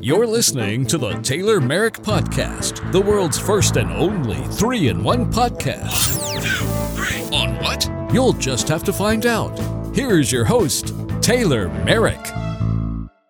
You're listening to the Taylor Merrick Podcast, the world's first and only three in one podcast. On what? You'll just have to find out. Here's your host, Taylor Merrick.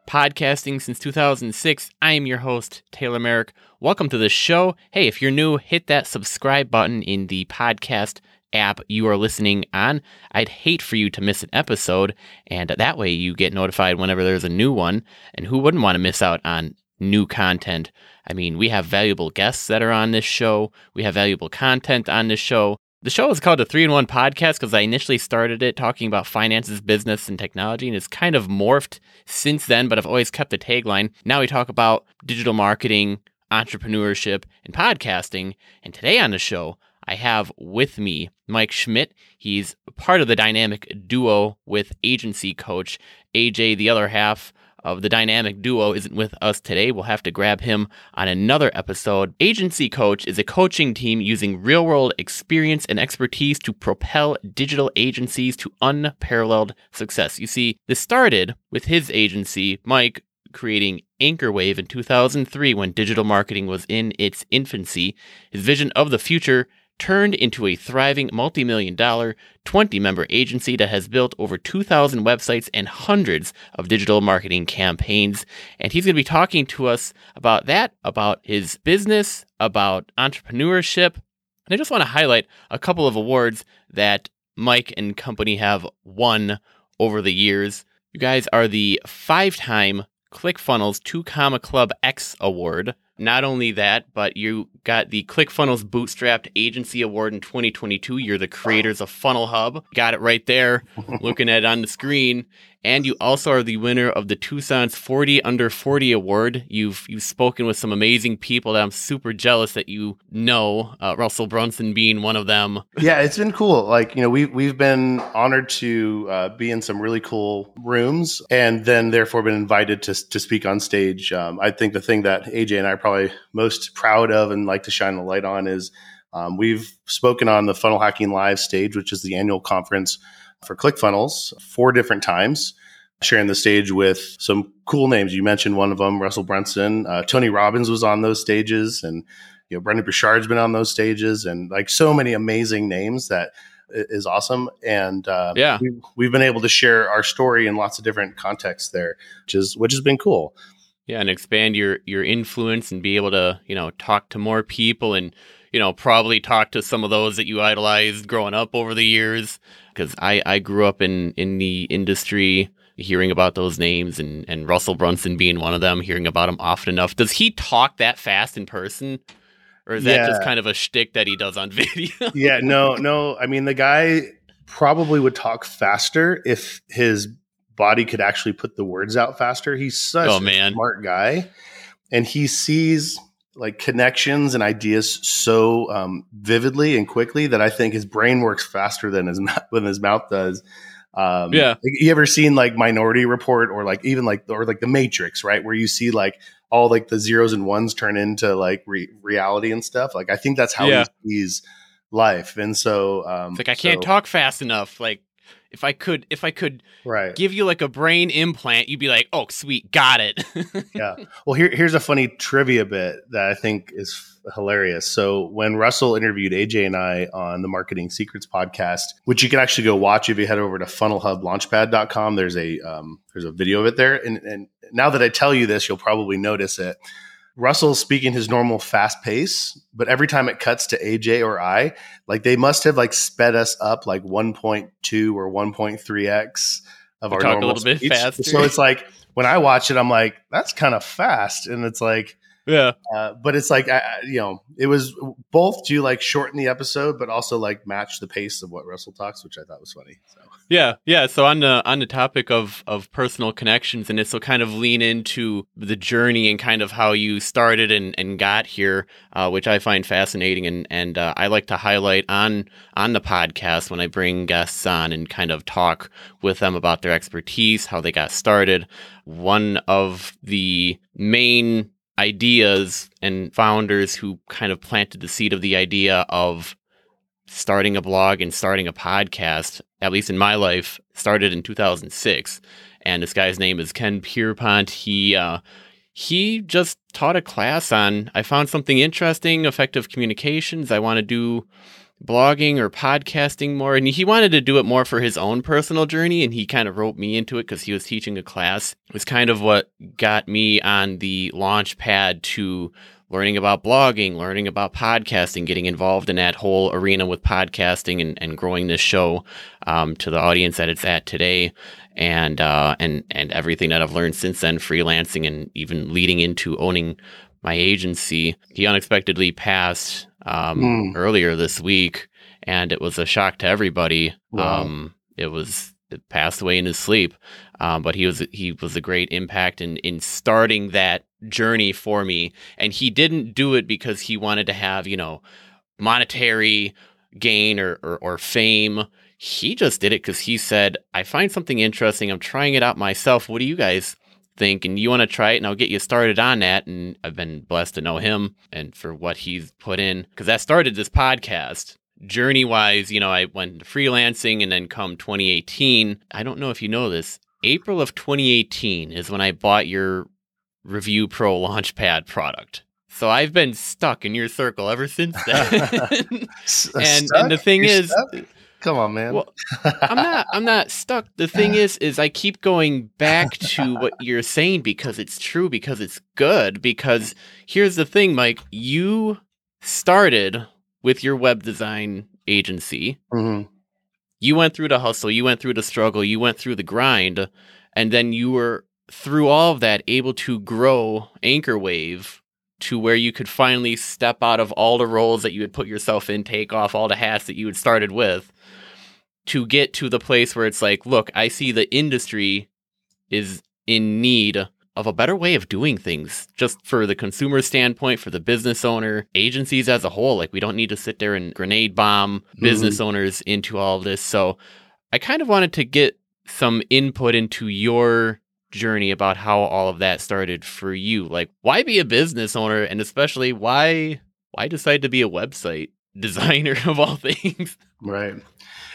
Podcasting since 2006. I am your host, Taylor Merrick. Welcome to the show. Hey, if you're new, hit that subscribe button in the podcast app you are listening on. I'd hate for you to miss an episode, and that way you get notified whenever there's a new one. And who wouldn't want to miss out on new content? I mean, we have valuable guests that are on this show, we have valuable content on this show. The show is called the Three in One Podcast because I initially started it talking about finances, business, and technology, and it's kind of morphed since then, but I've always kept the tagline. Now we talk about digital marketing, entrepreneurship, and podcasting. And today on the show, I have with me Mike Schmidt. He's part of the dynamic duo with agency coach AJ, the other half of the dynamic duo isn't with us today. We'll have to grab him on another episode. Agency Coach is a coaching team using real world experience and expertise to propel digital agencies to unparalleled success. You see, this started with his agency, Mike, creating Anchorwave in 2003 when digital marketing was in its infancy. His vision of the future turned into a thriving multi million dollar 20 member agency that has built over 2,000 websites and hundreds of digital marketing campaigns. And he's going to be talking to us about that, about his business, about entrepreneurship. And I just want to highlight a couple of awards that Mike and company have won over the years. You guys are the five time ClickFunnels 2 Comma Club X Award. Not only that, but you got the ClickFunnels Bootstrapped Agency Award in 2022. You're the creators of Funnel Hub. Got it right there, looking at it on the screen. And you also are the winner of the Tucson's 40 Under 40 Award. You've you've spoken with some amazing people that I'm super jealous that you know. Uh, Russell Brunson being one of them. Yeah, it's been cool. Like you know, we've we've been honored to uh, be in some really cool rooms, and then therefore been invited to to speak on stage. Um, I think the thing that AJ and I are probably most proud of and like to shine the light on is um, we've spoken on the Funnel Hacking Live stage, which is the annual conference for ClickFunnels four different times, sharing the stage with some cool names. You mentioned one of them, Russell Brunson. Uh, Tony Robbins was on those stages, and you know Brendon Burchard's been on those stages, and like so many amazing names that is awesome. And uh, yeah, we've, we've been able to share our story in lots of different contexts there, which is which has been cool. Yeah, and expand your your influence and be able to you know talk to more people and you know probably talk to some of those that you idolized growing up over the years because I, I grew up in, in the industry hearing about those names and, and Russell Brunson being one of them, hearing about him often enough. Does he talk that fast in person? Or is that Yeah. just kind of a shtick that he does on video? yeah, no, no. I mean, the guy probably would talk faster if his body could actually put the words out faster. He's such Oh, a man. smart guy, and he sees like connections and ideas so um, vividly and quickly that I think his brain works faster than his mouth, than his mouth does. Um, Yeah. like, you ever seen like Minority Report or like even like or like The Matrix, right? Where you see like all like the zeros and ones turn into like re- reality and stuff. Like I think that's how Yeah. he sees life. And so, um, It's like I can't so- talk fast enough. Like if I could if I could Right. give you like a brain implant, you'd be like, "Oh, sweet, got it." yeah. Well, here, here's a funny trivia bit that I think is hilarious. So when Russell interviewed AJ and I on the Marketing Secrets podcast, which you can actually go watch if you head over to funnelhublaunchpad.com, there's a um, there's a video of it there. And, and now that I tell you this, you'll probably notice it. Russell's speaking his normal fast pace, but every time it cuts to AJ or I, like they must have like sped us up like 1.2 or 1.3x of We our talk a normal little bit faster. So it's like when I watch it, I'm like, that's kind of fast, and it's like, yeah. uh, but it's like, I- you know, it was both to like shorten the episode, but also like match the pace of what Russell talks, which I thought was funny. So. Yeah, yeah. So on the on the topic of of personal connections, and this will kind of lean into the journey and kind of how you started and, and got here, uh, which I find fascinating, and and uh, I like to highlight on on the podcast when I bring guests on and kind of talk with them about their expertise, how they got started. One of the main ideas and founders who kind of planted the seed of the idea of starting a blog and starting a podcast, at least in my life, started in 2006. and this guy's name is Ken Pierpont. He uh, he just taught a class on. I found something interesting, effective communications. I want to do blogging or podcasting more, and he wanted to do it more for his own personal journey. And he kind of wrote me into it because he was teaching a class. It was kind of what got me on the launch pad to learning about blogging, learning about podcasting, getting involved in that whole arena with podcasting and, and growing this show um, to the audience that it's at today. And uh, and and everything that I've learned since then, freelancing and even leading into owning my agency. He unexpectedly passed um, mm. earlier this week, and it was a shock to everybody. Wow. Um, it was it passed away in his sleep, um, but he was he was a great impact in in starting that journey for me. And he didn't do it because he wanted to have you know monetary gain or, or, or fame. He just did it because he said, "I find something interesting. I'm trying it out myself. What do you guys think and you want to try it and I'll get you started on that and I've been blessed to know him and for what he's put in cuz that started this podcast journey wise you know I went freelancing and then come 2018 I don't know if you know this April of 2018 is when I bought your Review Pro Launchpad product so I've been stuck in your circle ever since then and, and the thing You're is stuck? Come on, man. Well, I'm not. I'm not stuck. The thing is, is I keep going back to what you're saying because it's true, because it's good. Because here's the thing, Mike. You started with your web design agency. Mm-hmm. You went through the hustle. You went through the struggle. You went through the grind, and then you were through all of that able to grow Anchor Wave to where you could finally step out of all the roles that you had put yourself in, take off all the hats that you had started with, to get to the place where it's like, look, I see the industry is in need of a better way of doing things just for the consumer standpoint, for the business owner, agencies as a whole. Like, we don't need to sit there and grenade bomb mm-hmm. business owners into all of this. So, I kind of wanted to get some input into your journey about how all of that started for you. Like, why be a business owner? And especially, why why decide to be a website designer of all things? Right.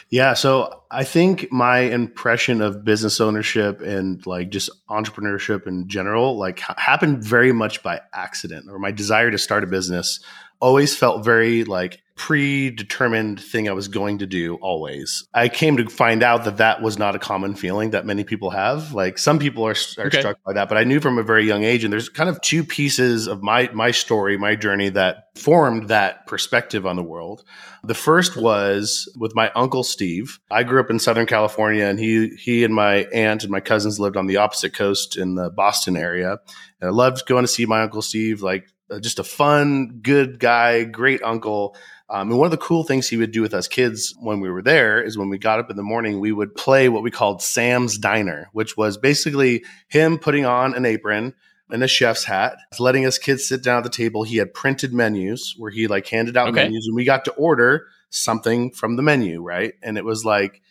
Yeah, so I think my impression of business ownership and like just entrepreneurship in general like happened very much by accident or my desire to start a business always felt very like predetermined thing I was going to do always. I came to find out that that was not a common feeling that many people have. Like some people are, are okay. struck by that, but I knew from a very young age and there's kind of two pieces of my my story, my journey that formed that perspective on the world. The first was with my uncle Steve. I grew up in Southern California and he he and my aunt and my cousins lived on the opposite coast in the Boston area. And I loved going to see my uncle Steve like just a fun, good guy, great uncle. Um, and one of the cool things he would do with us kids when we were there is when we got up in the morning, we would play what we called Sam's Diner, which was basically him putting on an apron and a chef's hat, letting us kids sit down at the table. He had printed menus where he like handed out okay. menus and we got to order something from the menu, right? And it was like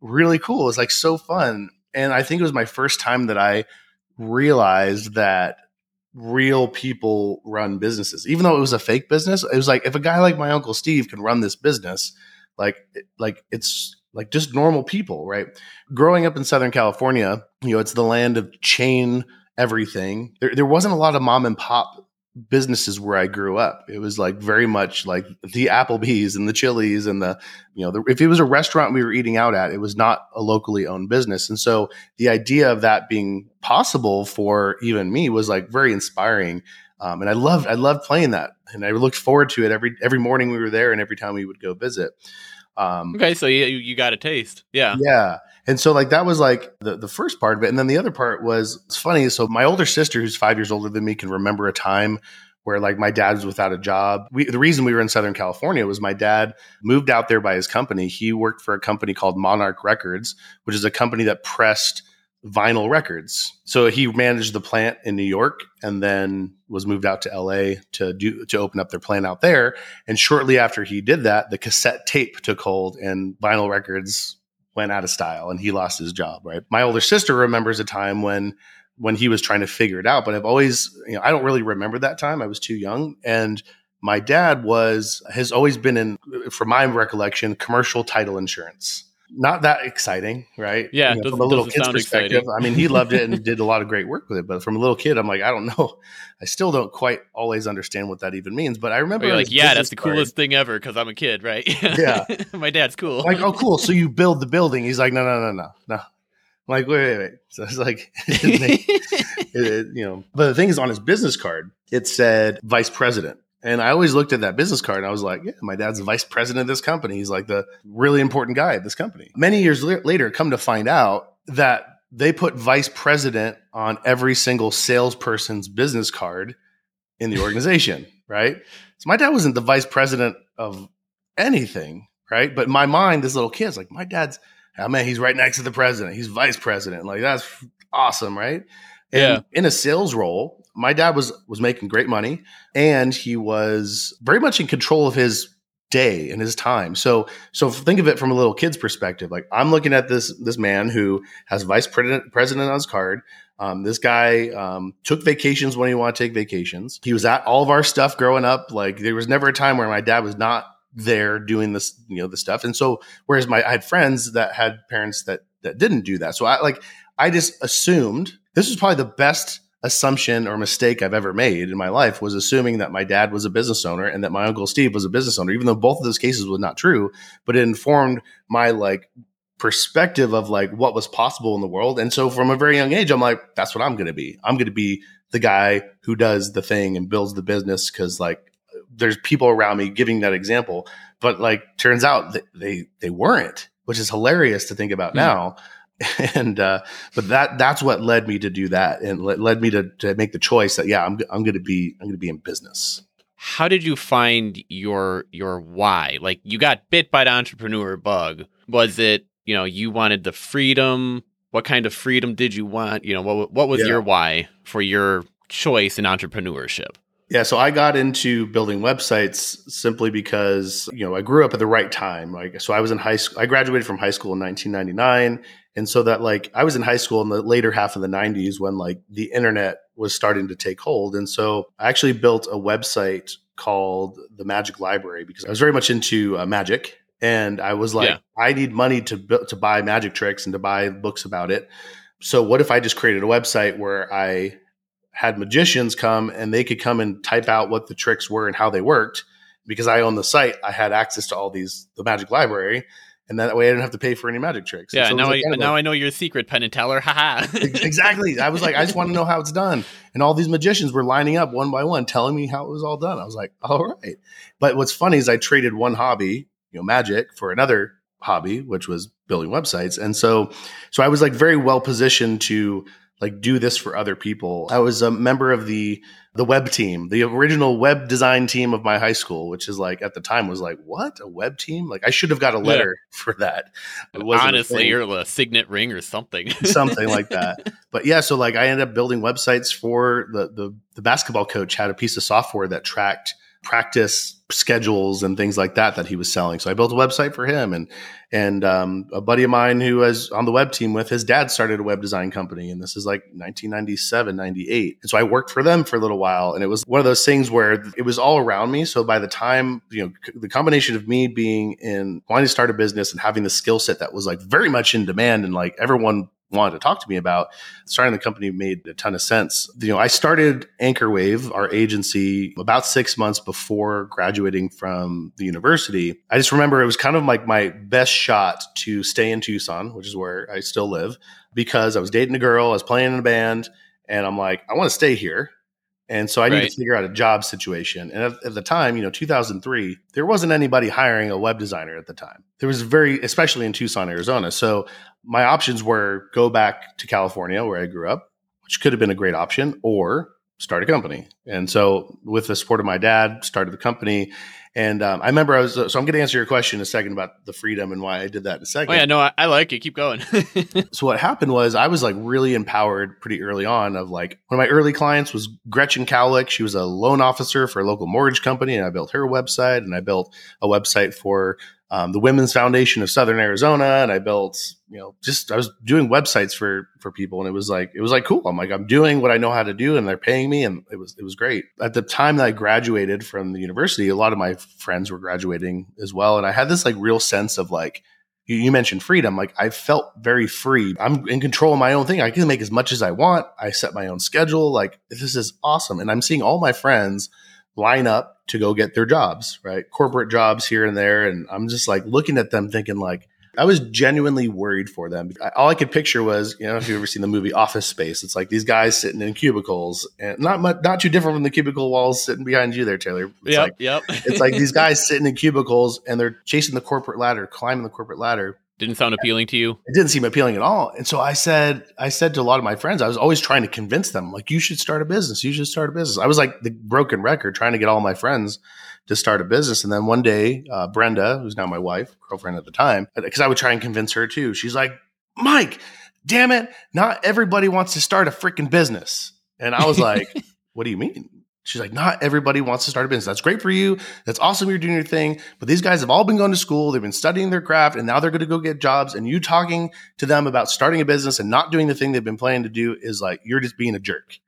really cool. It was like so fun. And I think it was my first time that I realized that real people run businesses. Even though it was a fake business, it was like if a guy like my uncle Steve can run this business, like like it's like just normal people, right? Growing up in Southern California, you know, it's the land of chain everything. There there wasn't a lot of mom and pop businesses where I grew up. It was like very much like the Applebee's and the Chili's and the, you know, the, if it was a restaurant we were eating out at, it was not a locally owned business. And so the idea of that being possible for even me was like very inspiring. Um, and I loved, I loved playing that. And I looked forward to it every, every morning we were there and every time we would go visit. Um, okay. So you, you got a taste. Yeah. Yeah. And so like that was like the, the first part of it. And then the other part was it's funny. So my older sister, who's five years older than me, can remember a time where like my dad was without a job. We, the reason we were in Southern California was my dad moved out there by his company. He worked for a company called Monarch Records, which is a company that pressed vinyl records. So he managed the plant in New York and then was moved out to LA to do to open up their plant out there. And shortly after he did that, the cassette tape took hold and vinyl records went out of style and he lost his job, right? My older sister remembers a time when when he was trying to figure it out, but I've always, you know, I don't really remember that time. I was too young and my dad was has always been in from my recollection commercial title insurance. Not that exciting, right? Yeah, you know, from a little kid's perspective. Exciting. I mean, he loved it and did a lot of great work with it. But from a little kid, I'm like, I don't know. I still don't quite always understand what that even means. But I remember, like, yeah, that's the coolest card, thing ever because I'm a kid, right? Yeah, my dad's cool. Like, oh, cool. So you build the building? He's like, no, no, no, no, no. I'm like, wait, wait, wait. So it's like, it, it, you know. But the thing is, on his business card, it said vice president. And I always looked at that business card and I was like, yeah, my dad's vice president of this company. He's like the really important guy at this company. Many years later, come to find out that they put vice president on every single salesperson's business card in the organization, right? So my dad wasn't the vice president of anything, right? But in my mind, this little kid's like, my dad's, oh man, he's right next to the president. He's vice president. Like, that's awesome, right? And yeah. in a sales role, my dad was was making great money and he was very much in control of his day and his time. So so think of it from a little kid's perspective. Like I'm looking at this this man who has vice president president on his card. Um, this guy um, took vacations when he wanted to take vacations. He was at all of our stuff growing up. Like there was never a time where my dad was not there doing this, you know, the stuff. And so whereas my I had friends that had parents that that didn't do that. So I like I just assumed this was probably the best assumption or mistake I've ever made in my life was assuming that my dad was a business owner and that my uncle Steve was a business owner, even though both of those cases was not true, but it informed my like perspective of like what was possible in the world. And so from a very young age, I'm like, that's what I'm going to be. I'm going to be the guy who does the thing and builds the business because like there's people around me giving that example. But like turns out that they they weren't, which is hilarious to think about mm. now. and uh, but that that's what led me to do that and led me to, to make the choice that yeah I'm I'm going to be I'm going to be in business. How did you find your your why? Like you got bit by the entrepreneur bug. Was it you know you wanted the freedom? What kind of freedom did you want? You know what what was yeah. your why for your choice in entrepreneurship? Yeah, so I got into building websites simply because, you know, I grew up at the right time. Like so I was in high school I graduated from high school in 1999 and so that like I was in high school in the later half of the 90s when like the internet was starting to take hold. And so I actually built a website called the Magic Library because I was very much into uh, magic and I was like yeah. I need money to to buy magic tricks and to buy books about it. So what if I just created a website where I had magicians come and they could come and type out what the tricks were and how they worked because I own the site, I had access to all these the magic library and that way I didn't have to pay for any magic tricks. Yeah, so now I now I know your secret, Penn and Teller. Haha. exactly. I was like, I just want to know how it's done, and all these magicians were lining up one by one, telling me how it was all done. I was like, all right. But what's funny is I traded one hobby, you know, magic, for another hobby, which was building websites, and so so I was like very well positioned to like do this for other people. I was a member of the the web team, the original web design team of my high school, which is like at the time was like, what a web team? Like I should have got a letter yeah. for that. Honestly, you're a signet ring or something, something like that. But yeah, so like I ended up building websites for the the the basketball coach had a piece of software that tracked practice schedules and things like that that he was selling. So I built a website for him and and um, a buddy of mine who was on the web team with his dad started a web design company and this is like 1997 98 and so i worked for them for a little while and it was one of those things where it was all around me so by the time you know the combination of me being in wanting to start a business and having the skill set that was like very much in demand and like everyone wanted to talk to me about. Starting the company made a ton of sense. You know, I started Anchor Wave, our agency, about six months before graduating from the university. I just remember it was kind of like my best shot to stay in Tucson, which is where I still live, because I was dating a girl, I was playing in a band, and I'm like, I want to stay here. And so I need to figure out a job situation. And at, at, the time, you know, 2003, there wasn't anybody hiring a web designer at the time. There was very, especially in Tucson, Arizona. So my options were go back to California where I grew up, which could have been a great option, or start a company. And so, with the support of my dad, started the company. And um, I remember I was, so I'm going to answer your question in a second about the freedom and why I did that in a second. Oh, yeah, no, I, I like it. Keep going. so, what happened was I was like really empowered pretty early on. Of like, one of my early clients was Gretchen Cowlick. She was a loan officer for a local mortgage company, and I built her website, and I built a website for um, the Women's Foundation of Southern Arizona, and I built, you know, just I was doing websites for for people, and it was like it was like cool. I'm like I'm doing what I know how to do, and they're paying me, and it was it was great. At the time that I graduated from the university, a lot of my friends were graduating as well, and I had this like real sense of like you, you mentioned freedom. Like I felt very free. I'm in control of my own thing. I can make as much as I want. I set my own schedule. Like this is awesome. And I'm seeing all my friends line up to go get their jobs, right? Corporate jobs here and there. And I'm just like looking at them thinking like, I was genuinely worried for them. All I could picture was, you know, if you've ever seen the movie Office Space, it's like these guys sitting in cubicles and not much, not too different from the cubicle walls sitting behind you there, Taylor. It's yep, like, yep. it's like these guys sitting in cubicles and they're chasing the corporate ladder, climbing the corporate ladder. Didn't sound appealing to you. It didn't seem appealing at all. And so I said, I said to a lot of my friends, I was always trying to convince them, like, you should start a business. You should start a business. I was like the broken record, trying to get all my friends to start a business. And then one day, uh, Brenda, who's now my wife, girlfriend at the time, because I would try and convince her too. She's like, Mike, damn it, not everybody wants to start a freaking business. And I was like, what do you mean? She's like, not everybody wants to start a business. That's great for you. That's awesome. You're doing your thing. But these guys have all been going to school. They've been studying their craft and now they're going to go get jobs. And you talking to them about starting a business and not doing the thing they've been planning to do is like, you're just being a jerk.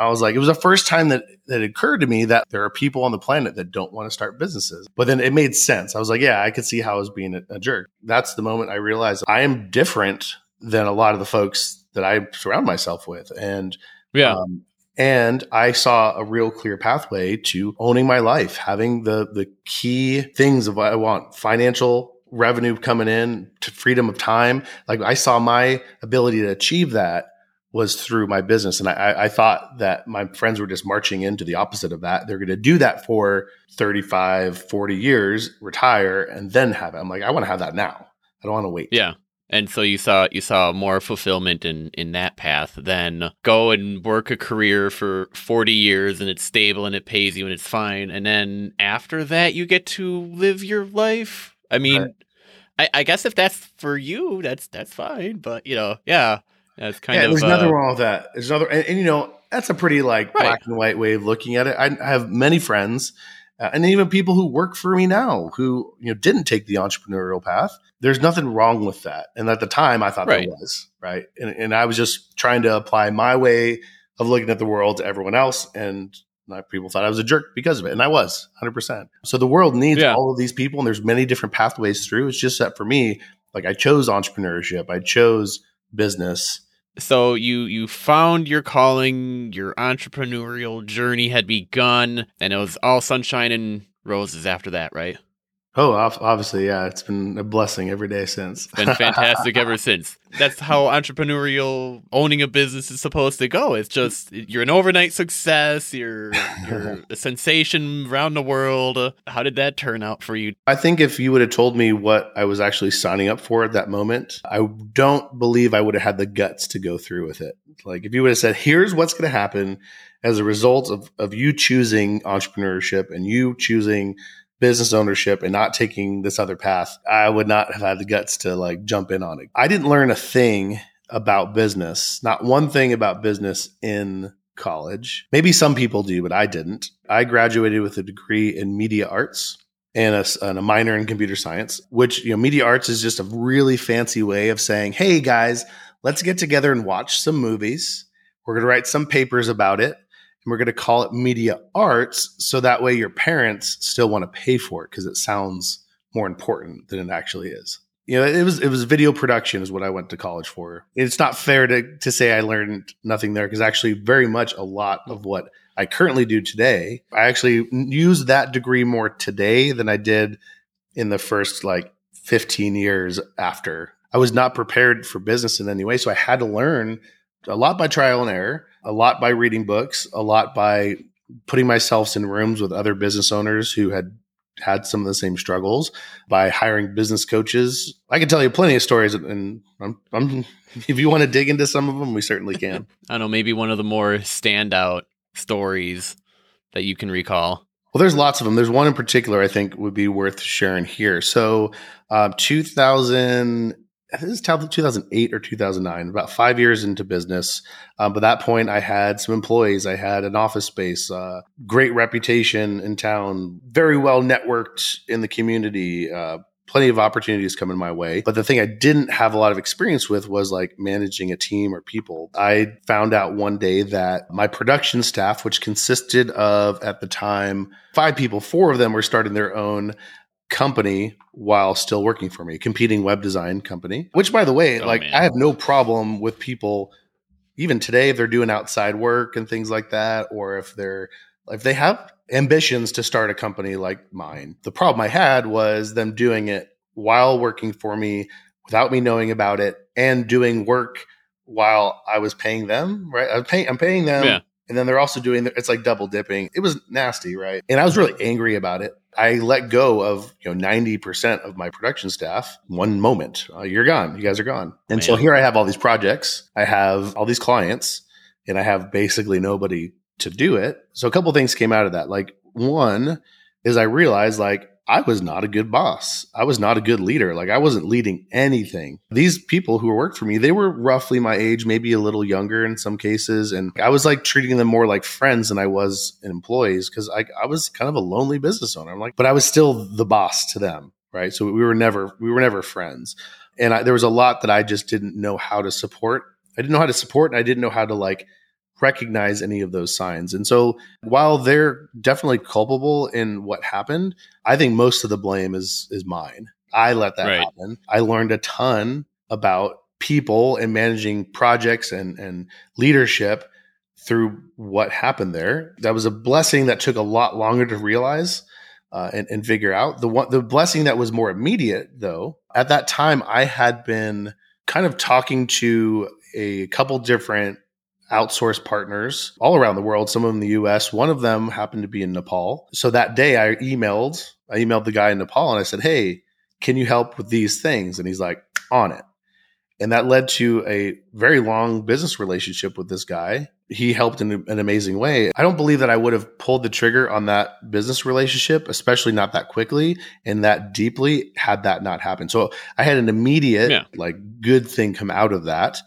I was like, it was the first time that that occurred to me that there are people on the planet that don't want to start businesses. But then it made sense. I was like, yeah, I could see how I was being a, a jerk. That's the moment I realized I am different than a lot of the folks that I surround myself with. And yeah. Um, and I saw a real clear pathway to owning my life, having the the key things of what I want, financial revenue coming in, to freedom of time. Like I saw my ability to achieve that was through my business. And I, I, thought that my friends were just marching into the opposite of that. They're going to do that for 35, 40 years, retire, and then have it. I'm like, I want to have that now. I don't want to wait. Yeah. And so you saw you saw more fulfillment in in that path than go and work a career for 40 years and it's stable and it pays you and it's fine. And then after that you get to live your life. I mean, right. I, I guess if that's for you, that's that's fine. But you know, yeah that's kind yeah, of. There's uh, nothing wrong with that. There's another, and, and, you know, that's a pretty like right. black and white way of looking at it. I, I have many friends, uh, and even people who work for me now who you know didn't take the entrepreneurial path. There's nothing wrong with that. And at the time, I thought right. there was right, and, and I was just trying to apply my way of looking at the world to everyone else, and people thought I was a jerk because of it, and I was 100. percent So the world needs yeah. all of these people, and there's many different pathways through. It's just that for me, like I chose entrepreneurship, I chose business, so you you found your calling, your entrepreneurial journey had begun, and it was all sunshine and roses after that, right? Oh, obviously, yeah. It's been a blessing every day since. been fantastic ever since. That's how entrepreneurial owning a business is supposed to go. It's just you're an overnight success. You're you're a sensation around the world. How did that turn out for you? I think if you would have told me what I was actually signing up for at that moment, I don't believe I would have had the guts to go through with it. Like if you would have said, "Here's what's going to happen." As a result of, of you choosing entrepreneurship and you choosing business ownership and not taking this other path, I would not have had the guts to like jump in on it. I didn't learn a thing about business, not one thing about business in college. Maybe some people do, but I didn't. I graduated with a degree in media arts and a, and a, minor in computer science, which, you know, media arts is just a really fancy way of saying, hey guys, let's get together and watch some movies. We're going to write some papers about it and we're going to call it media arts so that way your parents still want to pay for it because it sounds more important than it actually is. You know it was it was video production is what i went to college for. It's not fair to to say i learned nothing there because actually very much a lot of what i currently do today i actually use that degree more today than i did in the first like 15 years after. I was not prepared for business in any way so i had to learn a lot by trial and error a lot by reading books, a lot by putting myself in rooms with other business owners who had had some of the same struggles by hiring business coaches. I can tell you plenty of stories, and I'm, I'm, if you want to dig into some of them, we certainly can. I don't know, maybe one of the more standout stories that you can recall. Well, there's lots of them. There's one in particular I think would be worth sharing here. So, uh, 2000 this is 2008 or 2009, about five years into business. Um, by that point, I had some employees, I had an office space, uh, great reputation in town, very well networked in the community, uh, plenty of opportunities coming my way. But the thing I didn't have a lot of experience with was like managing a team or people. I found out one day that my production staff, which consisted of at the time five people, four of them were starting their own company while still working for me, competing web design company. Which, by the way, Oh, like man. I have no problem with people. Even today, if they're doing outside work and things like that, or if they're if they have ambitions to start a company like mine. The problem I had was them doing it while working for me without me knowing about it and doing work while I was paying them, right? I'm paying I'm paying them Yeah. And then they're also doing it's like double dipping. It was nasty, right? And I was really angry about it. I let go of, you know, 90% of my production staff one moment. Uh, you're gone. You guys are gone. And so here I have all these projects. I have all these clients and I have basically nobody to do it. So a couple things came out of that. Like one is I realized like I was not a good boss. I was not a good leader. Like I wasn't leading anything. These people who worked for me, they were roughly my age, maybe a little younger in some cases. And I was like treating them more like friends than I was employees because I, I was kind of a lonely business owner. I'm like, but I was still the boss to them. Right. So we were never, we were never friends. And I, there was a lot that I just didn't know how to support. I didn't know how to support and I didn't know how to like recognize any of those signs. And so while they're definitely culpable in what happened, I think most of the blame is is mine. I let that Right. happen. I learned a ton about people and managing projects and and leadership through what happened there. That was a blessing that took a lot longer to realize uh, and, and figure out. The one the blessing that was more immediate though, at that time I had been kind of talking to a couple different outsourced partners all around the world, some of them in the US. One of them happened to be in Nepal. So that day I emailed, I emailed the guy in Nepal and I said, Hey, can you help with these things? And he's like, on it. And that led to a very long business relationship with this guy. He helped in an amazing way. I don't believe that I would have pulled the trigger on that business relationship, especially not that quickly and that deeply, had that not happened. So I had an immediate, Yeah. like, good thing come out of that.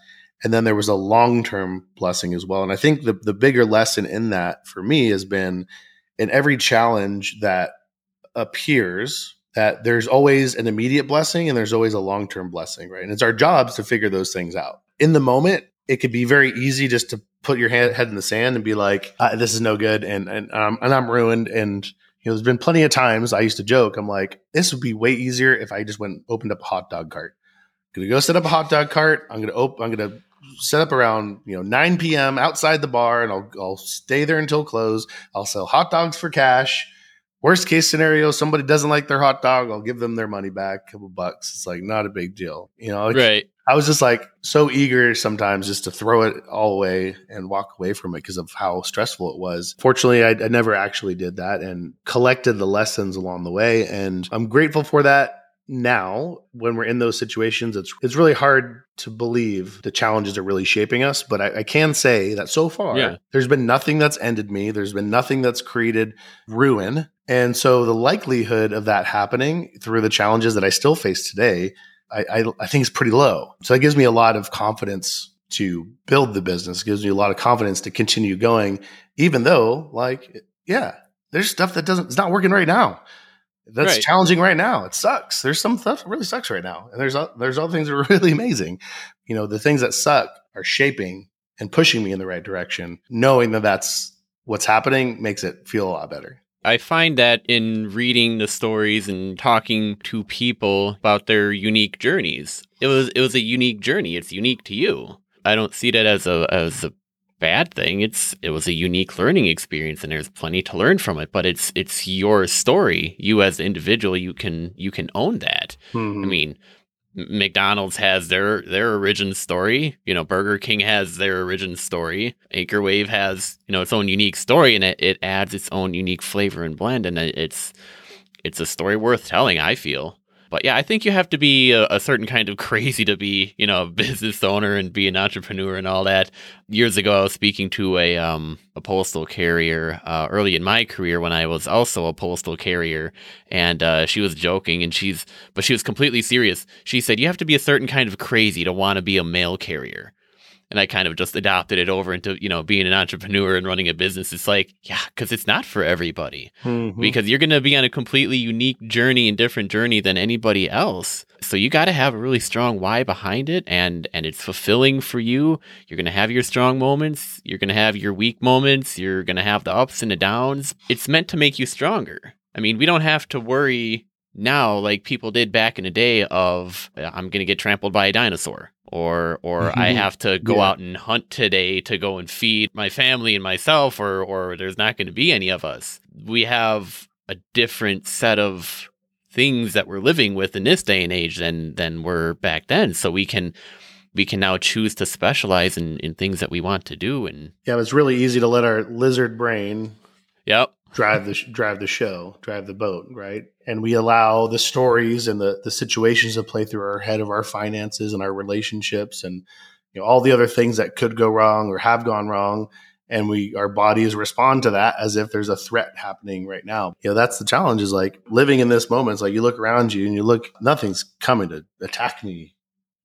And then there was a long term blessing as well. And I think the, the bigger lesson in that for me has been in every challenge that appears, that there's always an immediate blessing and there's always a long term blessing, right? And it's our jobs to figure those things out. In the moment, it could be very easy just to put your head, head in the sand and be like, uh, "This is no good," and and um, and I'm ruined. And you know, there's been plenty of times I used to joke, I'm like, "This would be way easier if I just went opened up a hot dog cart." I'm gonna go set up a hot dog cart. I'm gonna open. I'm gonna set up around you know 9 p.m. outside the bar, and I'll I'll stay there until close. I'll sell hot dogs for cash. Worst case scenario, somebody doesn't like their hot dog. I'll give them their money back, a couple bucks. It's like not a big deal, you know. Right. I was just like so eager sometimes just to throw it all away and walk away from it because of how stressful it was. Fortunately, I, I never actually did that and collected the lessons along the way, and I'm grateful for that. Now, when we're in those situations, it's it's really hard to believe the challenges are really shaping us. But I, I can say that so far, Yeah. there's been nothing that's ended me. There's been nothing that's created ruin. And so the likelihood of that happening through the challenges that I still face today I, I, I think is pretty low. So that gives me a lot of confidence to build the business. It gives me a lot of confidence to continue going, even though, like, yeah, there's stuff that doesn't, it's not working right now. That's Right. challenging right now. It sucks. There's some stuff that really sucks right now, and there's there's other things that are really amazing. You know, the things that suck are shaping and pushing me in the right direction. Knowing that that's what's happening makes it feel a lot better. I find that in reading the stories and talking to people about their unique journeys, it was it was a unique journey. It's unique to you. I don't see that as a as a bad thing. It's it was a unique learning experience, and there's plenty to learn from it. But it's it's your story. You as an individual, you can you can own that. I mm-hmm. mean, McDonald's has their their origin story. You know, Burger King has their origin story. Anchorwave has you know its own unique story, and it, it adds its own unique flavor and blend, and it's it's a story worth telling. I feel. But yeah, I think you have to be a, a certain kind of crazy to be, you know, a business owner and be an entrepreneur and all that. Years ago, I was speaking to a um a postal carrier uh, early in my career when I was also a postal carrier, and uh, she was joking and she's but she was completely serious. She said, You have to be a certain kind of crazy to want to be a mail carrier. And I kind of just adopted it over into, you know, being an entrepreneur and running a business. It's like, yeah, because it's not for everybody. Mhm. Because you're going to be on a completely unique journey and different journey than anybody else. So you got to have a really strong why behind it and and it's fulfilling for you. You're going to have your strong moments, you're going to have your weak moments, you're going to have the ups and the downs. It's meant to make you stronger. I mean, we don't have to worry now like people did back in the day of I'm going to get trampled by a dinosaur or or I mm-hmm. have to go yeah. out and hunt today to go and feed my family and myself or or there's not going to be any of us. We have a different set of things that we're living with in this day and age than than we were back then. So we can we can now choose to specialize in, in things that we want to do and yeah it's really easy to let our lizard brain yep drive the drive the show drive the boat right? And we allow the stories and the the situations to play through our head of our finances and our relationships and you know all the other things that could go wrong or have gone wrong. And we our bodies respond to that as if there's a threat happening right now. You know that's the challenge is like living in this moment it's like you look around you and you look nothing's coming to attack me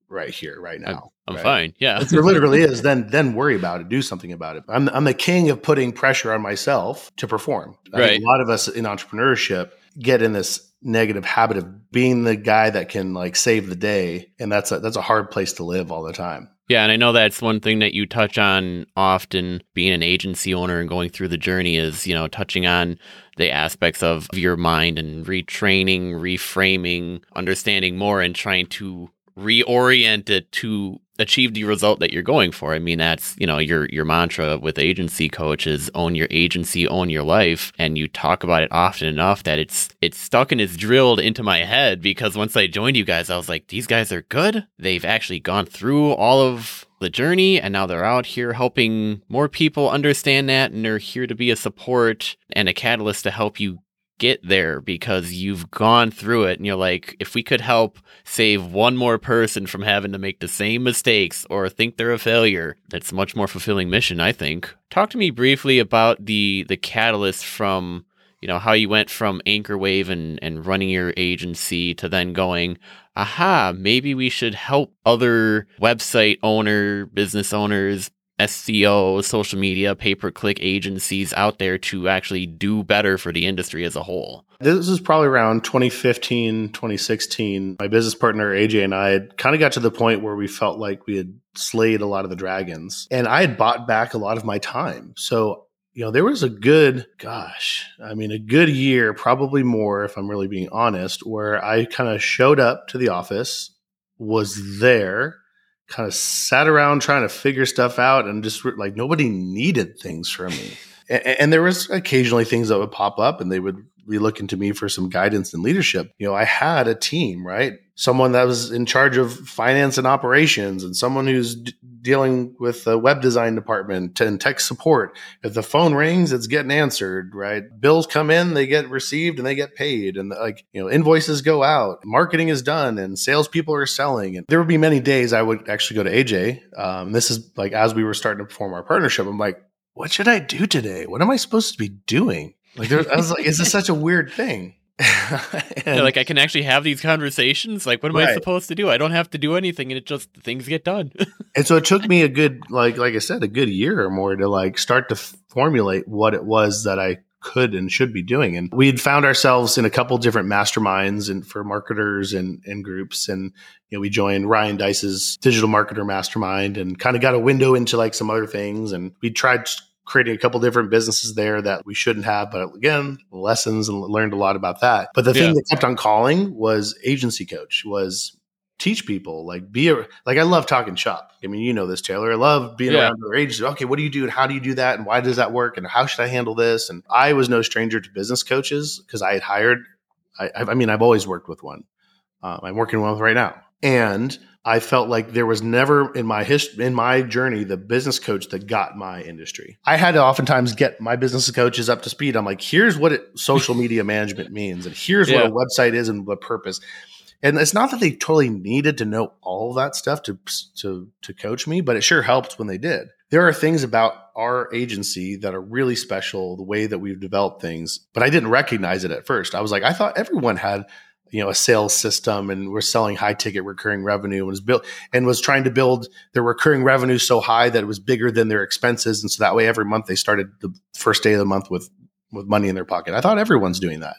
right here, right now. I'm, right? fine. Yeah. if there literally is, then then worry about it. Do something about it. I'm I'm the king of putting pressure on myself to perform. I right. a lot of us in entrepreneurship get in this negative habit of being the guy that can like save the day, and that's a, that's a hard place to live all the time. Yeah, and I know that's one thing that you touch on often being an agency owner and going through the journey is, you know, touching on the aspects of your mind and retraining, reframing, understanding more and trying to reorient it to achieve the result that you're going for. I mean, that's, you know, your your mantra with agency coaches, own your agency, own your life, and you talk about it often enough that it's it's stuck and it's drilled into my head because once I joined you guys, I was like, these guys are good. They've actually gone through all of the journey and now they're out here helping more people understand that and they're here to be a support and a catalyst to help you get there because you've gone through it and you're like, if we could help save one more person from having to make the same mistakes or think they're a failure, that's much more fulfilling mission, I think. Talk to me briefly about the the catalyst from you know how you went from anchor wave and, and running your agency to then going aha maybe we should help other website owner business owners SEO, social media, pay per click agencies out there to actually do better for the industry as a whole? This is probably around 2015, 2016. My business partner, AJ, and I kind of got to the point where we felt like we had slayed a lot of the dragons. And I had bought back a lot of my time. So you know, there was a good, gosh, I mean, a good year, probably more if I'm really being honest, where I kind of showed up to the office, was there, kind of sat around trying to figure stuff out and just like nobody needed things from me. And, and, there was occasionally things that would pop up and they would be looking to me for some guidance and leadership. You know, I had a team, right? Someone that was in charge of finance and operations and someone who's d- dealing with the web design department and tech support. If the phone rings, it's getting answered, right? Bills come in, they get received and they get paid. And like, you know, invoices go out, marketing is done and salespeople are selling. And there would be many days I would actually go to AJ. Um, this is like, as we were starting to form our partnership, I'm like, what should I do today? What am I supposed to be doing? Like, there, I was like, is this such a weird thing? and, yeah, like I can actually have these conversations. Like, what am right. I supposed to do? I don't have to do anything, and it just things get done. and so it took me a good, like, like I said, a good year or more to like start to formulate what it was that I could and should be doing. And we had found ourselves in a couple different masterminds and for marketers and, and groups. And, you know, we joined Ryan Deiss's digital marketer mastermind and kind of got a window into like some other things. And we tried creating a couple different businesses there that we shouldn't have. But again, lessons and learned a lot about that. But the thing that kept on calling was agency coach, was teach people, like be a, like I love talking shop. I mean, you know this, Taylor. I love being yeah. around other agencies. Okay, what do you do and how do you do that and why does that work and how should I handle this? And I was no stranger to business coaches because I had hired. I, I, mean, I've always worked with one. Um, I'm working one with right now, and I felt like there was never in my history, in my journey, the business coach that got my industry. I had to oftentimes get my business coaches up to speed. I'm like, here's what it, social media management means, and here's yeah. what a website is and what purpose. And it's not that they totally needed to know all that stuff to to to coach me, but it sure helped when they did. There are things about our agency that are really special, the way that we've developed things, but I didn't recognize it at first. I was like, I thought everyone had you know a sales system and we're selling high ticket recurring revenue and was built and was trying to build their recurring revenue so high that it was bigger than their expenses. And so that way every month they started the first day of the month with with money in their pocket. I thought everyone's doing that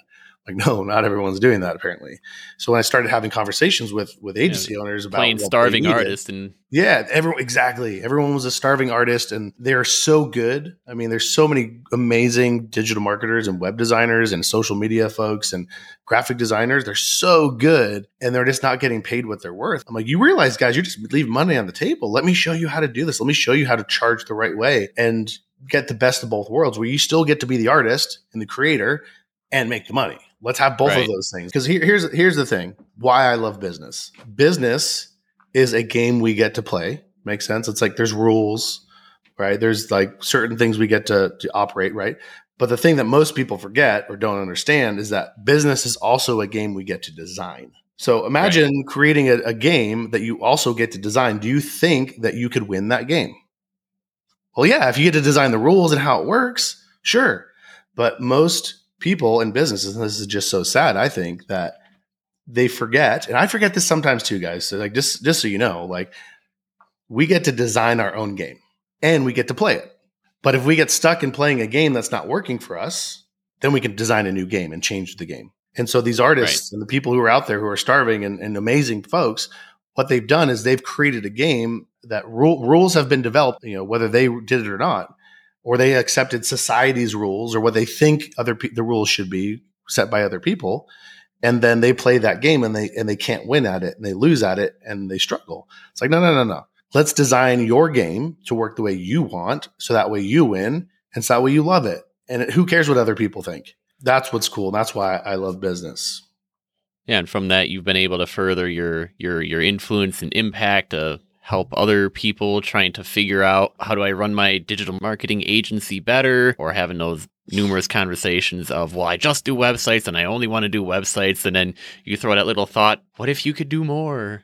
Like, no, not everyone's doing that apparently. So when I started having conversations with with agency yeah, owners about playing starving artist and yeah, everyone exactly. Everyone was a starving artist, and they're so good. I mean, there's so many amazing digital marketers and web designers and social media folks and graphic designers. They're so good, and they're just not getting paid what they're worth. I'm like, you realize, guys, you're just leaving money on the table. Let me show you how to do this. Let me show you how to charge the right way and get the best of both worlds, where you still get to be the artist and the creator and make the money Let's have both right. of those things. Because here, here's here's the thing: why I love business. Business is a game we get to play. Makes sense. It's like there's rules, right? There's like certain things we get to, to operate, right? But the thing that most people forget or don't understand is that business is also a game we get to design. So imagine right. creating a, a game that you also get to design. Do you think that you could win that game? Well, yeah, if you get to design the rules and how it works, sure. But most people and businesses, and this is just so sad, I think, that they forget, and I forget this sometimes too, guys. So like just just so you know, like we get to design our own game and we get to play it. But if we get stuck in playing a game that's not working for us, then we can design a new game and change the game. And so these artists right. and the people who are out there who are starving and, and, amazing folks, what they've done is they've created a game that rule, rules have been developed, you know, whether they did it or not, or they accepted society's rules or what they think other pe- the rules should be set by other people and then they play that game and they and they can't win at it and they lose at it and they struggle. It's like no no no no. Let's design your game to work the way you want so that way you win and so that way you love it. And who cares what other people think? That's what's cool. That's why i love business. Yeah and from that you've been able to further your your your influence and impact of help other people trying to figure out how do I run my digital marketing agency better or having those numerous conversations of, well, I just do websites and I only want to do websites. And then you throw that little thought, what if you could do more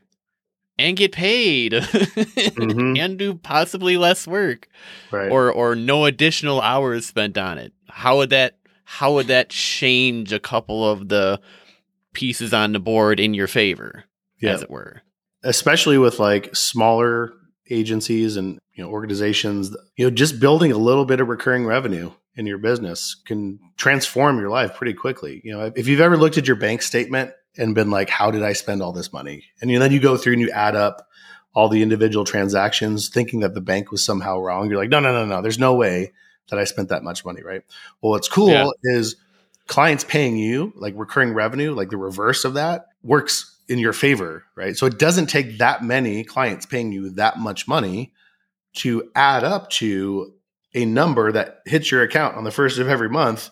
and get paid mm-hmm. and do possibly less work right. or, or no additional hours spent on it? How would that, how would that change a couple of the pieces on the board in your favor, yeah. as it were? Especially with like smaller agencies and you know organizations you know just building a little bit of recurring revenue in your business can transform your life pretty quickly. You know if you've ever looked at your bank statement and been like how did i spend all this money? And you know, then you go through and you add up all the individual transactions thinking that the bank was somehow wrong you're like no no no no there's no way that i spent that much money right? Well what's cool yeah. is clients paying you like recurring revenue like the reverse of that works in your favor, right? So it doesn't take that many clients paying you that much money to add up to a number that hits your account on the first of every month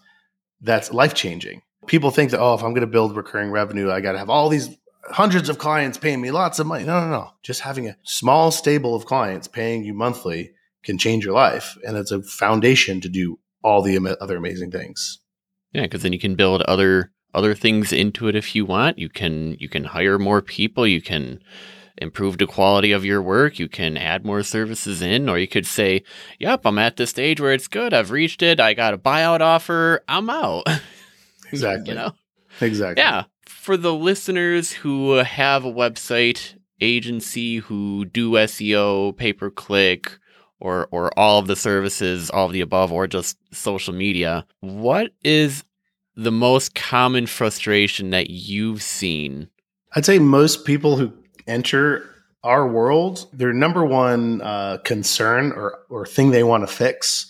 that's life changing. People think that, oh, if I'm going to build recurring revenue, I got to have all these hundreds of clients paying me lots of money. No, no, no. Just having a small stable of clients paying you monthly can change your life. And it's a foundation to do all the other amazing things. Yeah, because then you can build other other things into it if you want. You can you can hire more people. You can improve the quality of your work. You can add more services in, or you could say, "Yep, I'm at the stage where it's good. I've reached it. I got a buyout offer. I'm out." Exactly. you know. Exactly. Yeah. For the listeners who have a website agency who do SEO, pay per click, or or all of the services, all of the above, or just social media, what is the most common frustration that you've seen? I'd say most people who enter our world, their number one uh, concern or, or thing they want to fix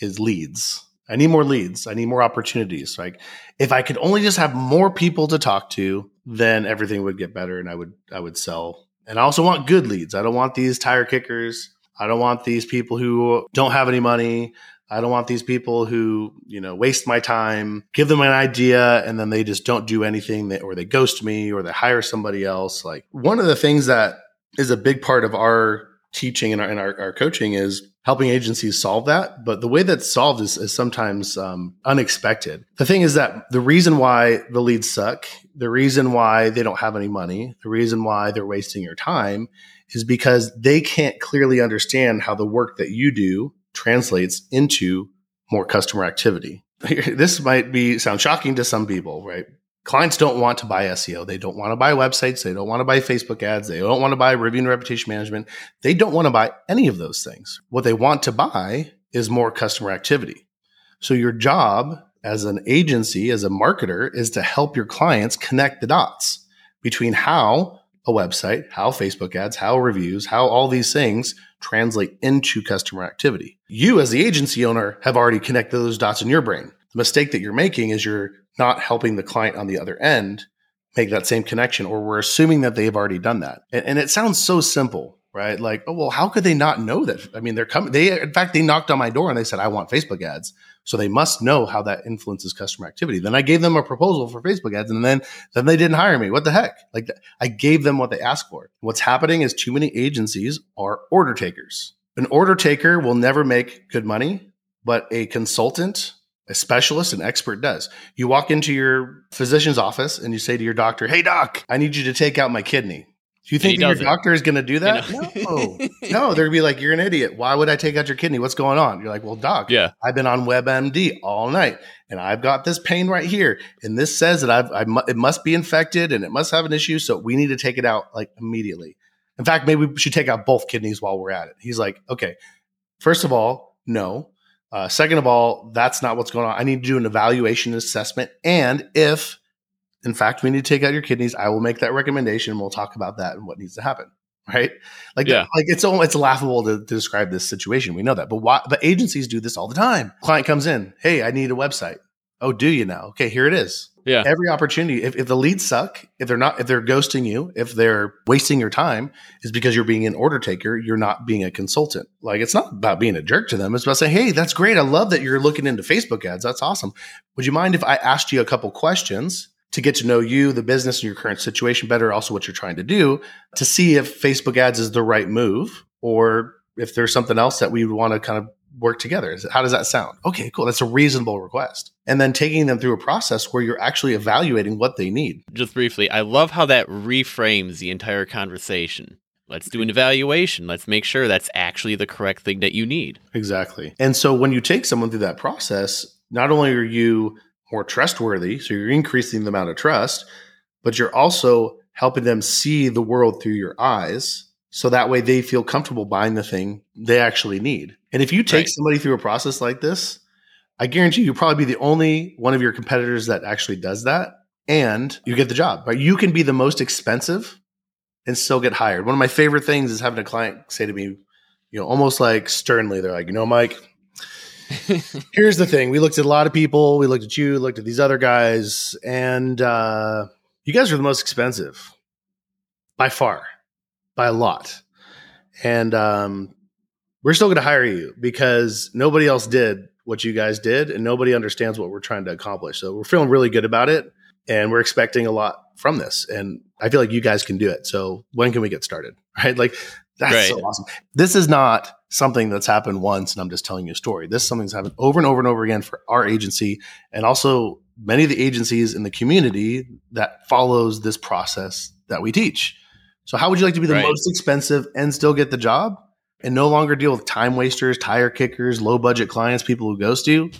is leads. I need more leads. I need more opportunities. Like if I could only just have more people to talk to, then everything would get better and I would I would sell. And I also want good leads. I don't want these tire kickers. I don't want these people who don't have any money. I don't want these people who, you know, waste my time, give them an idea and then they just don't do anything that, or they ghost me or they hire somebody else. Like one of the things that is a big part of our teaching and our, and our, our coaching is helping agencies solve that. But the way that's solved is, is sometimes um, unexpected. The thing is that the reason why the leads suck, the reason why they don't have any money, the reason why they're wasting your time is because they can't clearly understand how the work that you do translates into more customer activity. this might be sound shocking to some people, right? Clients don't want to buy SEO. They don't want to buy websites. They don't want to buy Facebook ads. They don't want to buy review and reputation management. They don't want to buy any of those things. What they want to buy is more customer activity. So your job as an agency, as a marketer, is to help your clients connect the dots between how a website, how Facebook ads, how reviews, how all these things translate into customer activity. You, as the agency owner, have already connected those dots in your brain. The mistake that you're making is you're not helping the client on the other end make that same connection, or we're assuming that they've already done that. And, and it sounds so simple, right? Like, oh, well, how could they not know that? I mean, they're coming, they, in fact, they knocked on my door and they said, I want Facebook ads. So they must know how that influences customer activity. Then I gave them a proposal for Facebook ads and then, then they didn't hire me. What the heck? Like I gave them what they asked for. What's happening is too many agencies are order takers. An order taker will never make good money, but a consultant a specialist, an expert does. You walk into your physician's office and you say to your doctor, Hey, doc, I need you to take out my kidney. Do you think your doctor is going to do that? No, no. They're going to be like, "You're an idiot. Why would I take out your kidney? What's going on?" You're like, "Well, doc, yeah, I've been on WebMD all night, and I've got this pain right here, and this says that I've, I mu- it must be infected and it must have an issue, so we need to take it out like immediately. In fact, maybe we should take out both kidneys while we're at it." He's like, "Okay, first of all, no. Uh, second of all, that's not what's going on. I need to do an evaluation assessment, and if in fact, we need to take out your kidneys. I will make that recommendation. We'll talk about that and what needs to happen. Right? Like, yeah. like it's it's laughable to, to, describe this situation. We know that, but why? But agencies do this all the time. Client comes in, hey, I need a website. Oh, do you now? Okay, here it is. Yeah. Every opportunity. If, if the leads suck, if they're not, if they're ghosting you, if they're wasting your time, is because you're being an order taker. You're not being a consultant. Like it's not about being a jerk to them. It's about saying, hey, that's great. I love that you're looking into Facebook ads. That's awesome. Would you mind if I asked you a couple questions? To get to know you, the business, and your current situation better, also what you're trying to do, to see if Facebook ads is the right move or if there's something else that we would want to kind of work together. How does that sound? Okay, cool. That's a reasonable request. And then taking them through a process where you're actually evaluating what they need. Just briefly, I love how that reframes the entire conversation. Let's do an evaluation. Let's make sure that's actually the correct thing that you need. Exactly. And so when you take someone through that process, not only are you more trustworthy. So you're increasing the amount of trust, but you're also helping them see the world through your eyes. So that way they feel comfortable buying the thing they actually need. And if you take right. somebody through a process like this, I guarantee you'll probably be the only one of your competitors that actually does that. And you get the job, right? You can be the most expensive and still get hired. One of my favorite things is having a client say to me, you know, almost like sternly, they're like, you know, Mike, Here's the thing: we looked at a lot of people. We looked at you, looked at these other guys, and uh, you guys are the most expensive by far, by a lot. And um, we're still going to hire you because nobody else did what you guys did, and nobody understands what we're trying to accomplish. So we're feeling really good about it, and we're expecting a lot from this. And I feel like you guys can do it. So when can we get started? Right? Like that's right. so awesome. This is not something that's happened once and I'm just telling you a story. This is something that's happened over and over and over again for our agency and also many of the agencies in the community that follows this process that we teach. So how would you like to be the right. most expensive and still get the job and no longer deal with time wasters, tire kickers, low budget clients, people who ghost you?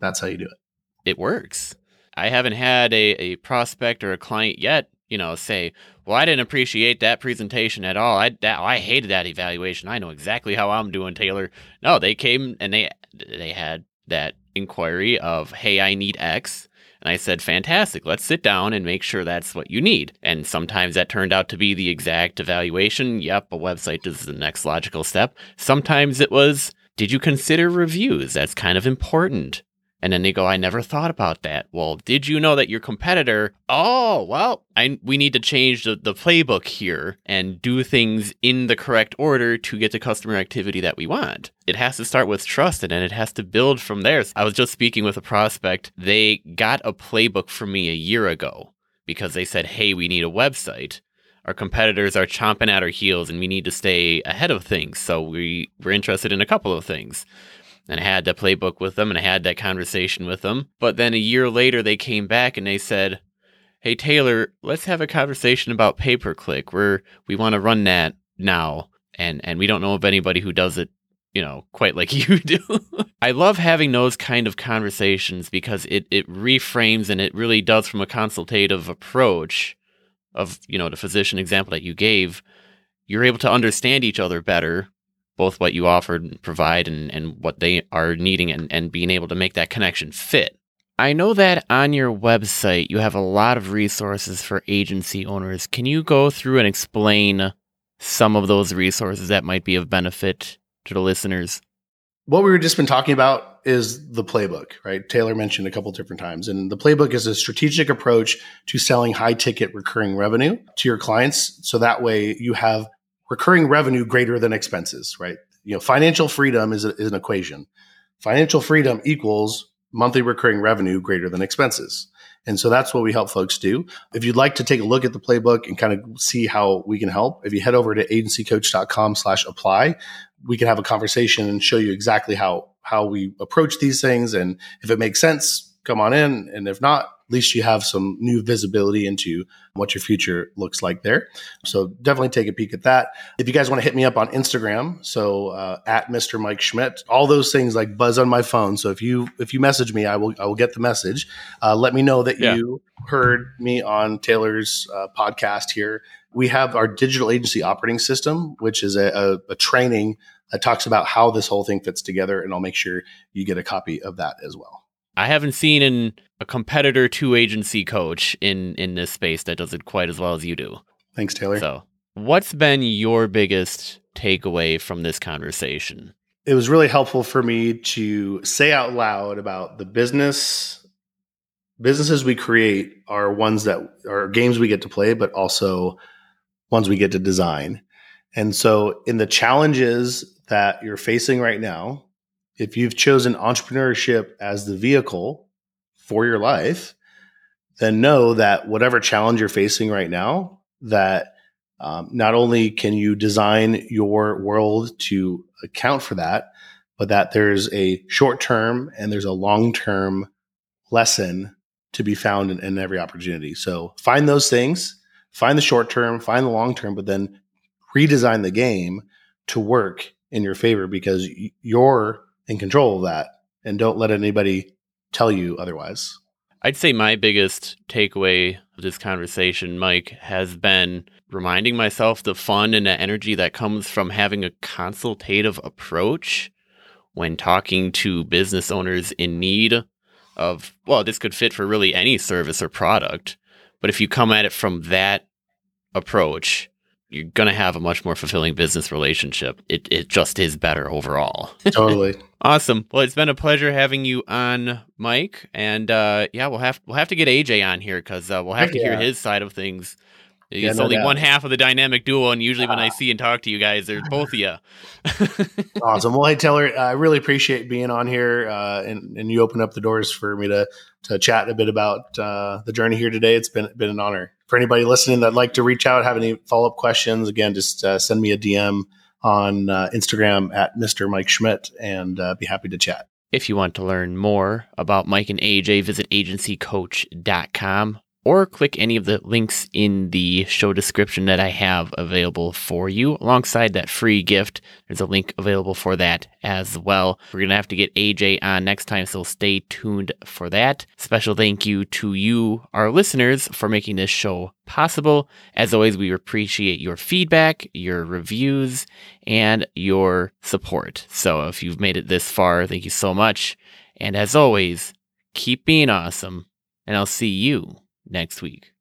That's how you do it. It works. I haven't had a, a prospect or a client yet, you know, say, well, I didn't appreciate that presentation at all. I that I hated that evaluation. I know exactly how I'm doing, Taylor. No, they came and they they had that inquiry of, "Hey, I need X." And I said, "Fantastic. Let's sit down and make sure that's what you need." And sometimes that turned out to be the exact evaluation. Yep, a website is the next logical step. Sometimes it was, "Did you consider reviews? That's kind of important." And then they go, I never thought about that. Well, did you know that your competitor, oh, well, I, we need to change the, the playbook here and do things in the correct order to get the customer activity that we want. It has to start with trust and then it has to build from there. I was just speaking with a prospect. They got a playbook from me a year ago because they said, hey, we need a website our competitors are chomping at our heels and we need to stay ahead of things. So we, we're interested in a couple of things and I had that playbook with them and I had that conversation with them. But then a year later, they came back and they said, Hey, Taylor, let's have a conversation about pay per click. We're, we want to run that now. And, and we don't know of anybody who does it, you know, quite like you do. I love having those kind of conversations because it, it reframes and it really does from a consultative approach of, you know, the physician example that you gave. You're able to understand each other better both what you offer and provide and, and what they are needing and, and being able to make that connection fit. I know that on your website you have a lot of resources for agency owners. Can you go through and explain some of those resources that might be of benefit to the listeners? What we've just been talking about is the playbook, right? Taylor mentioned a couple different times. And the playbook is a strategic approach to selling high ticket recurring revenue to your clients. So that way you have recurring revenue greater than expenses, right? You know, financial freedom is, a, is an equation. Financial freedom equals monthly recurring revenue greater than expenses. And so that's what we help folks do. If you'd like to take a look at the playbook and kind of see how we can help, if you head over to agencycoach.com slash apply, we can have a conversation and show you exactly how, how we approach these things. And if it makes sense, come on in. And if not, at least you have some new visibility into what your future looks like there. So definitely take a peek at that. If you guys want to hit me up on Instagram, so uh, at Mr. Mike Schmidt, all those things like buzz on my phone. So if you if you message me, I will I will get the message. Uh, let me know that yeah. you heard me on Taylor's uh, podcast here. We have our digital agency operating system, which is a, a, a training that talks about how this whole thing fits together, and I'll make sure you get a copy of that as well. I haven't seen an, a competitor to agency coach in in this space that does it quite as well as you do. Thanks, Taylor. So, what's been your biggest takeaway from this conversation? It was really helpful for me to say out loud about the business businesses we create are ones that are games we get to play, but also ones we get to design. And so, in the challenges that you're facing right now, if you've chosen entrepreneurship as the vehicle for your life, then know that whatever challenge you're facing right now, that um, not only can you design your world to account for that, but that there's a short term and there's a long term lesson to be found in, in every opportunity. So find those things, find the short term, find the long term, but then redesign the game to work in your favor because you're in control of that and don't let anybody tell you otherwise. I'd say my biggest takeaway of this conversation, Mike, has been reminding myself the fun and the energy that comes from having a consultative approach when talking to business owners in need of, well, this could fit for really any service or product. But if you come at it from that approach, you're going to have a much more fulfilling business relationship. It, it just is better overall. Totally. awesome. Well, it's been a pleasure having you on, Mike. And uh, yeah, we'll have we'll have to get AJ on here because uh, we'll have to hear his side of things. It's yeah, no only doubt. one half of the dynamic duo, and usually when I see and talk to you guys, there's both of you. awesome. Well, hey Taylor, I really appreciate being on here, uh, and and you open up the doors for me to to chat a bit about uh, the journey here today. It's been been an honor. For anybody listening that'd like to reach out, have any follow up questions, again, just uh, send me a DM on uh, Instagram at Mr. Mike Schmidt, and uh, be happy to chat. If you want to learn more about Mike and AJ, visit agencycoach.com or click any of the links in the show description that I have available for you. Alongside that free gift, there's a link available for that as well. We're going to have to get AJ on next time, so stay tuned for that. Special thank you to you, our listeners, for making this show possible. As always, we appreciate your feedback, your reviews, and your support. So if you've made it this far, thank you so much. And as always, keep being awesome, and I'll see you next week.